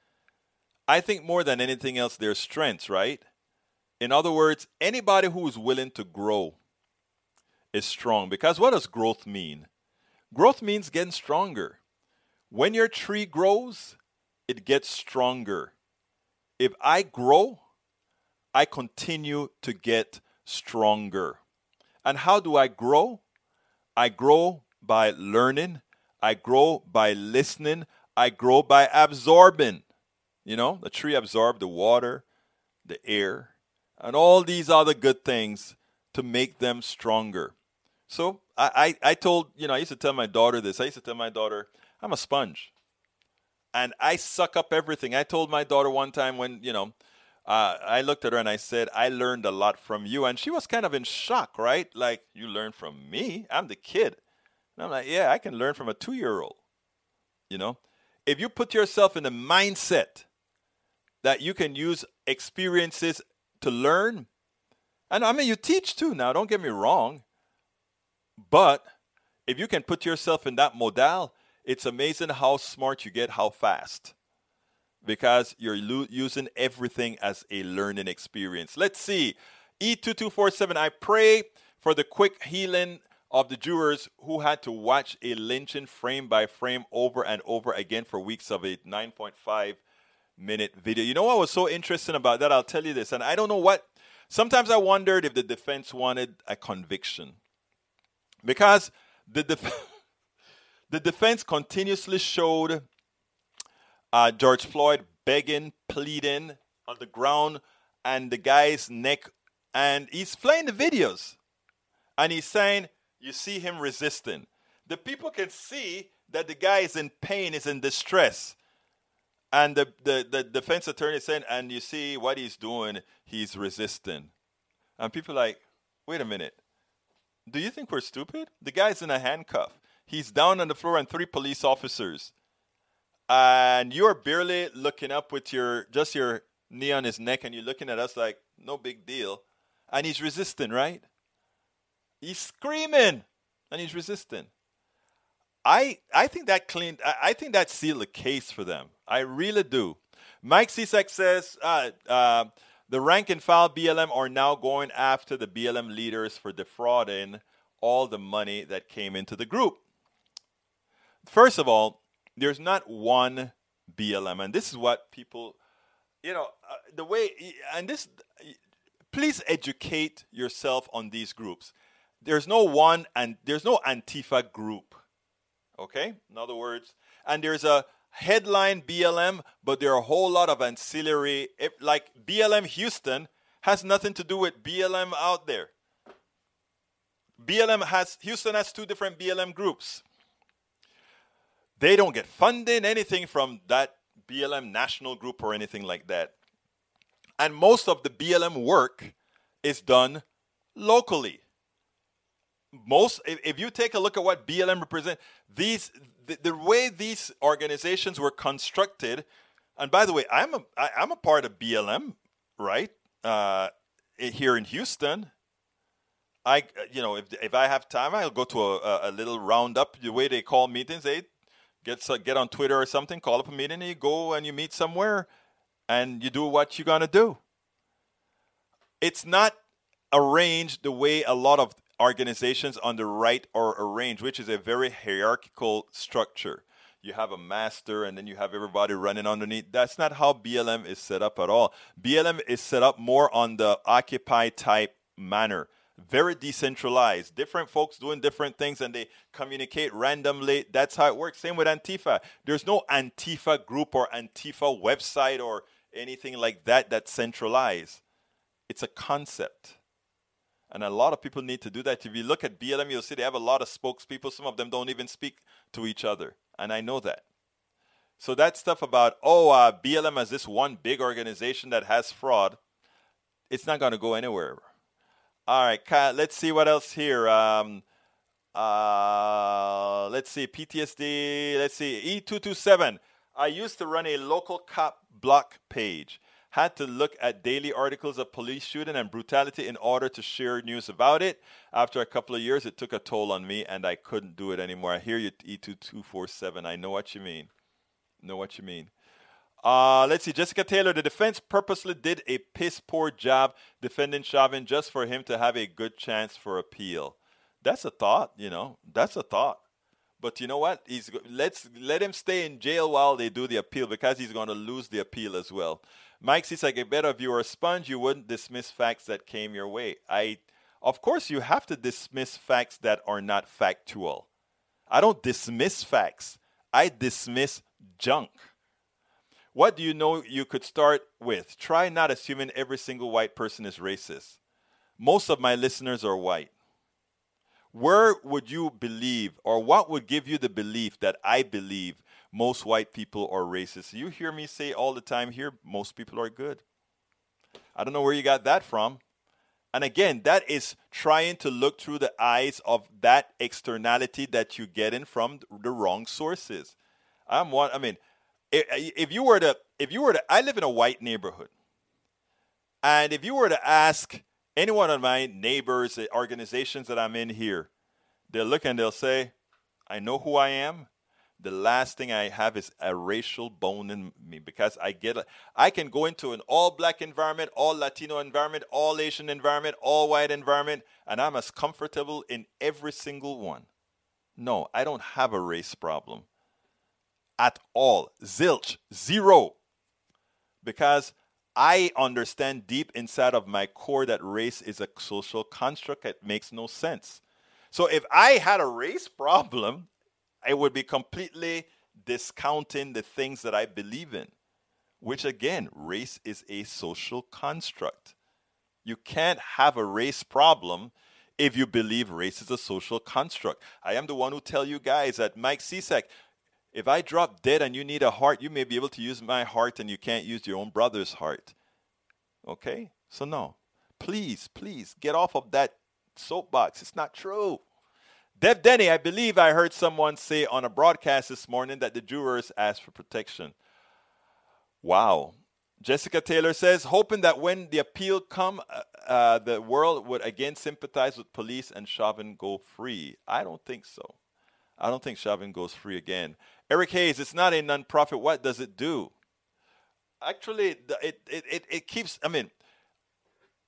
A: I think more than anything else, they're strengths, right? In other words, anybody who is willing to grow is strong. Because what does growth mean? Growth means getting stronger. When your tree grows, it gets stronger. If I grow, I continue to get stronger. And how do I grow? I grow by learning, I grow by listening, I grow by absorbing. You know, the tree absorbs the water, the air, and all these other good things to make them stronger. So I, I, I told, you know, I used to tell my daughter this. I used to tell my daughter, I'm a sponge. And I suck up everything. I told my daughter one time when, you know, uh, I looked at her and I said, I learned a lot from you. And she was kind of in shock, right? Like, you learned from me? I'm the kid. And I'm like, yeah, I can learn from a two year old. You know, if you put yourself in the mindset that you can use experiences to learn, and I mean, you teach too now, don't get me wrong. But if you can put yourself in that modal, it's amazing how smart you get, how fast because you're lo- using everything as a learning experience. Let's see. E2247, I pray for the quick healing of the jurors who had to watch a lynching frame by frame over and over again for weeks of a 9.5 minute video. You know what was so interesting about that? I'll tell you this, and I don't know what. Sometimes I wondered if the defense wanted a conviction because the def- the defense continuously showed uh, George Floyd begging, pleading on the ground, and the guy's neck, and he's playing the videos, and he's saying, "You see him resisting." The people can see that the guy is in pain, is in distress, and the the, the defense attorney saying, "And you see what he's doing? He's resisting," and people like, "Wait a minute." Do you think we're stupid? The guy's in a handcuff. He's down on the floor, and three police officers. And you're barely looking up with your just your knee on his neck and you're looking at us like no big deal. And he's resisting right? He's screaming and he's resisting. I i think that cleaned i, I think that sealed the case for them. I really do. Mike cisak says uh, uh, the rank and file blm are now going after the blm leaders for defrauding all the money that came into the group first of all there's not one BLM, and this is what people, you know, uh, the way, and this, please educate yourself on these groups. There's no one, and there's no Antifa group, okay? In other words, and there's a headline BLM, but there are a whole lot of ancillary, like BLM Houston has nothing to do with BLM out there. BLM has, Houston has two different BLM groups. They don't get funding, anything from that BLM national group or anything like that. And most of the BLM work is done locally. Most, if you take a look at what BLM represent, these the, the way these organizations were constructed, and by the way, I'm a I, I'm a part of BLM, right? Uh, here in Houston, I you know if if I have time, I'll go to a, a little roundup. The way they call meetings, they get get on Twitter or something, call up a meeting, and you go and you meet somewhere, and you do what you're gonna do. it's not arranged the way a lot of organizations on the right are arranged, which is a very hierarchical structure. You have a master and then you have everybody running underneath. That's not how BLM is set up at all. BLM is set up more on the Occupy type manner very decentralized. Different folks doing different things and they communicate randomly. That's how it works. Same with Antifa. There's no Antifa group or Antifa website or anything like that that's centralized. It's a concept. And a lot of people need to do that. If you look at BLM, you'll see they have a lot of spokespeople. Some of them don't even speak to each other. And I know that. So that stuff about, oh, uh, BLM as this one big organization that has fraud, it's not going to go anywhere. All right, let's see what else here. Um, uh, let's see, PTSD. Let's see, E227. I used to run a local cop block page. Had to look at daily articles of police shooting and brutality in order to share news about it. After a couple of years, it took a toll on me and I couldn't do it anymore. I hear you, E2247. I know what you mean. Know what you mean. Uh, let's see, Jessica Taylor. The defense purposely did a piss poor job defending Chauvin just for him to have a good chance for appeal. That's a thought, you know. That's a thought. But you know what? He's let's let him stay in jail while they do the appeal because he's going to lose the appeal as well. Mike says, like a better if you were a sponge, you wouldn't dismiss facts that came your way. I, of course, you have to dismiss facts that are not factual. I don't dismiss facts. I dismiss junk. What do you know you could start with? Try not assuming every single white person is racist. Most of my listeners are white. Where would you believe, or what would give you the belief that I believe most white people are racist? You hear me say all the time here, most people are good. I don't know where you got that from. And again, that is trying to look through the eyes of that externality that you get in from the wrong sources. I'm one, I mean, if you were to if you were to I live in a white neighborhood. And if you were to ask any one of my neighbors, the organizations that I'm in here, they'll look and they'll say, I know who I am. The last thing I have is a racial bone in me because I get I can go into an all black environment, all Latino environment, all Asian environment, all white environment, and I'm as comfortable in every single one. No, I don't have a race problem at all. Zilch, zero. Because I understand deep inside of my core that race is a social construct that makes no sense. So if I had a race problem, I would be completely discounting the things that I believe in, which again, race is a social construct. You can't have a race problem if you believe race is a social construct. I am the one who tell you guys that Mike Cisak, if I drop dead and you need a heart, you may be able to use my heart and you can't use your own brother's heart. Okay? So, no. Please, please get off of that soapbox. It's not true. Dev Denny, I believe I heard someone say on a broadcast this morning that the jurors asked for protection. Wow. Jessica Taylor says, hoping that when the appeal come, uh, uh, the world would again sympathize with police and Chauvin go free. I don't think so. I don't think Chauvin goes free again. Eric Hayes, it's not a nonprofit. What does it do? Actually, it, it, it, it keeps, I mean,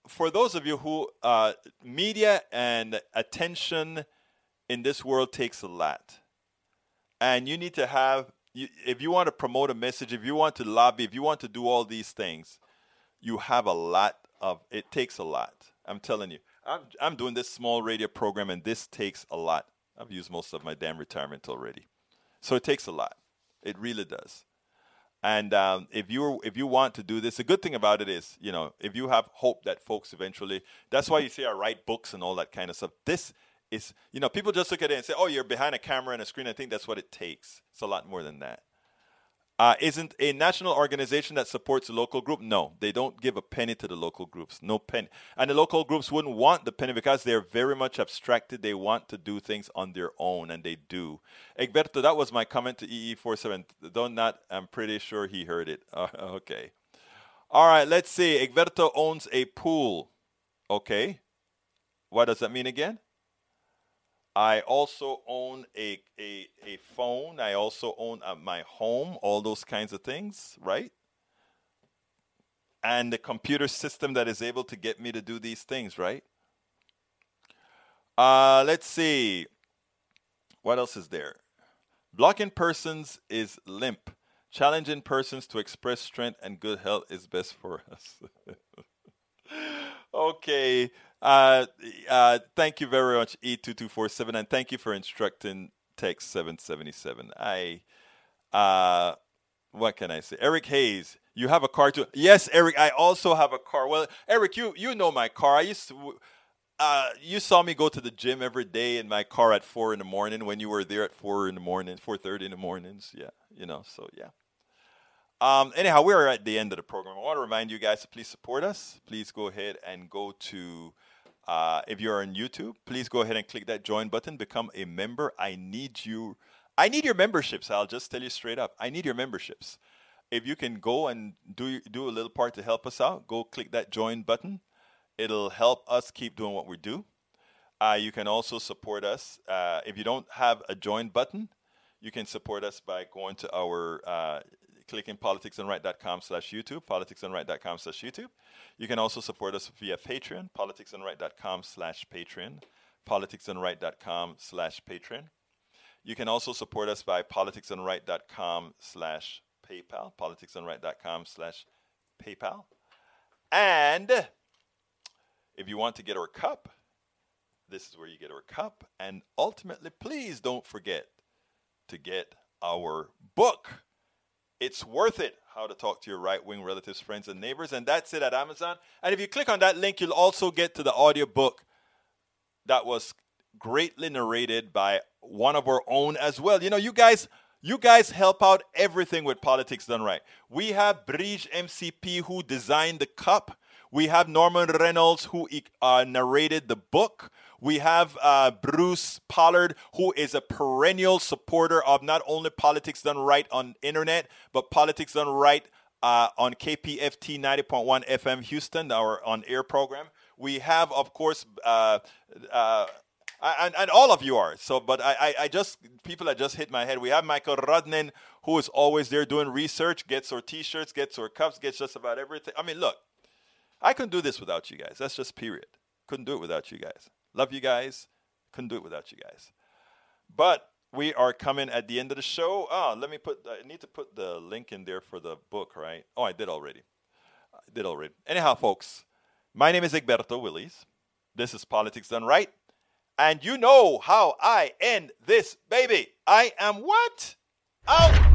A: for those of you who, uh, media and attention in this world takes a lot. And you need to have, if you want to promote a message, if you want to lobby, if you want to do all these things, you have a lot of, it takes a lot. I'm telling you. I'm, I'm doing this small radio program and this takes a lot. I've used most of my damn retirement already. So it takes a lot. It really does. And um, if you if you want to do this, the good thing about it is, you know, if you have hope that folks eventually, that's why you see I write books and all that kind of stuff. This is, you know, people just look at it and say, oh, you're behind a camera and a screen. I think that's what it takes. It's a lot more than that. Uh, isn't a national organization that supports a local group? No, they don't give a penny to the local groups. No penny. And the local groups wouldn't want the penny because they're very much abstracted. They want to do things on their own, and they do. Egberto, that was my comment to EE47. Though not, I'm pretty sure he heard it. Uh, okay. All right, let's see. Egberto owns a pool. Okay. What does that mean again? I also own a, a, a phone. I also own uh, my home, all those kinds of things, right? and the computer system that is able to get me to do these things, right? Uh, let's see. What else is there? Blocking persons is limp. Challenging persons to express strength and good health is best for us. okay. Uh, uh, thank you very much, E2247, and thank you for instructing Text 777. I, uh, what can I say? Eric Hayes, you have a car too. Yes, Eric, I also have a car. Well, Eric, you you know my car. I used to. Uh, you saw me go to the gym every day in my car at four in the morning when you were there at four in the morning, four thirty in the mornings. Yeah, you know. So yeah. Um, anyhow, we are at the end of the program. I want to remind you guys to please support us. Please go ahead and go to. Uh, if you're on YouTube, please go ahead and click that join button. Become a member. I need you. I need your memberships. I'll just tell you straight up. I need your memberships if you can go and do do a little part to help us out, go click that join button. It'll help us keep doing what we do. Uh, you can also support us. Uh, if you don't have a join button, you can support us by going to our uh, clicking politicsdoneright.com slash YouTube, politicsdoneright.com slash YouTube. You can also support us via Patreon, politicsdoneright.com slash Patreon, politicsdoneright.com slash Patreon. You can also support us by politicsdoneright.com slash PayPal, politicsdoneright.com slash PayPal. And if you want to get our cup, this is where you get our cup. And ultimately, please don't forget to get our book. It's worth it. How to talk to your right wing relatives, friends, and neighbors. And that's it at Amazon. And if you click on that link, you'll also get to the audiobook that was greatly narrated by one of our own as well. You know, you guys you guys help out everything with politics done right. We have Bridge MCP who designed the cup. We have Norman Reynolds who uh, narrated the book. We have uh, Bruce Pollard who is a perennial supporter of not only politics done right on internet, but politics done right uh, on KPFT 90.1 FM Houston, our on air program. We have, of course, uh, uh, and, and all of you are. So, but I, I, just people that just hit my head. We have Michael Rudnin, who is always there doing research, gets our T-shirts, gets our cups, gets just about everything. I mean, look, I couldn't do this without you guys. That's just period. Couldn't do it without you guys. Love you guys. Couldn't do it without you guys. But we are coming at the end of the show. Oh, let me put. I need to put the link in there for the book, right? Oh, I did already. I did already. Anyhow, folks, my name is Egberto Willies. This is Politics Done Right. And you know how I end this baby. I am what? Out.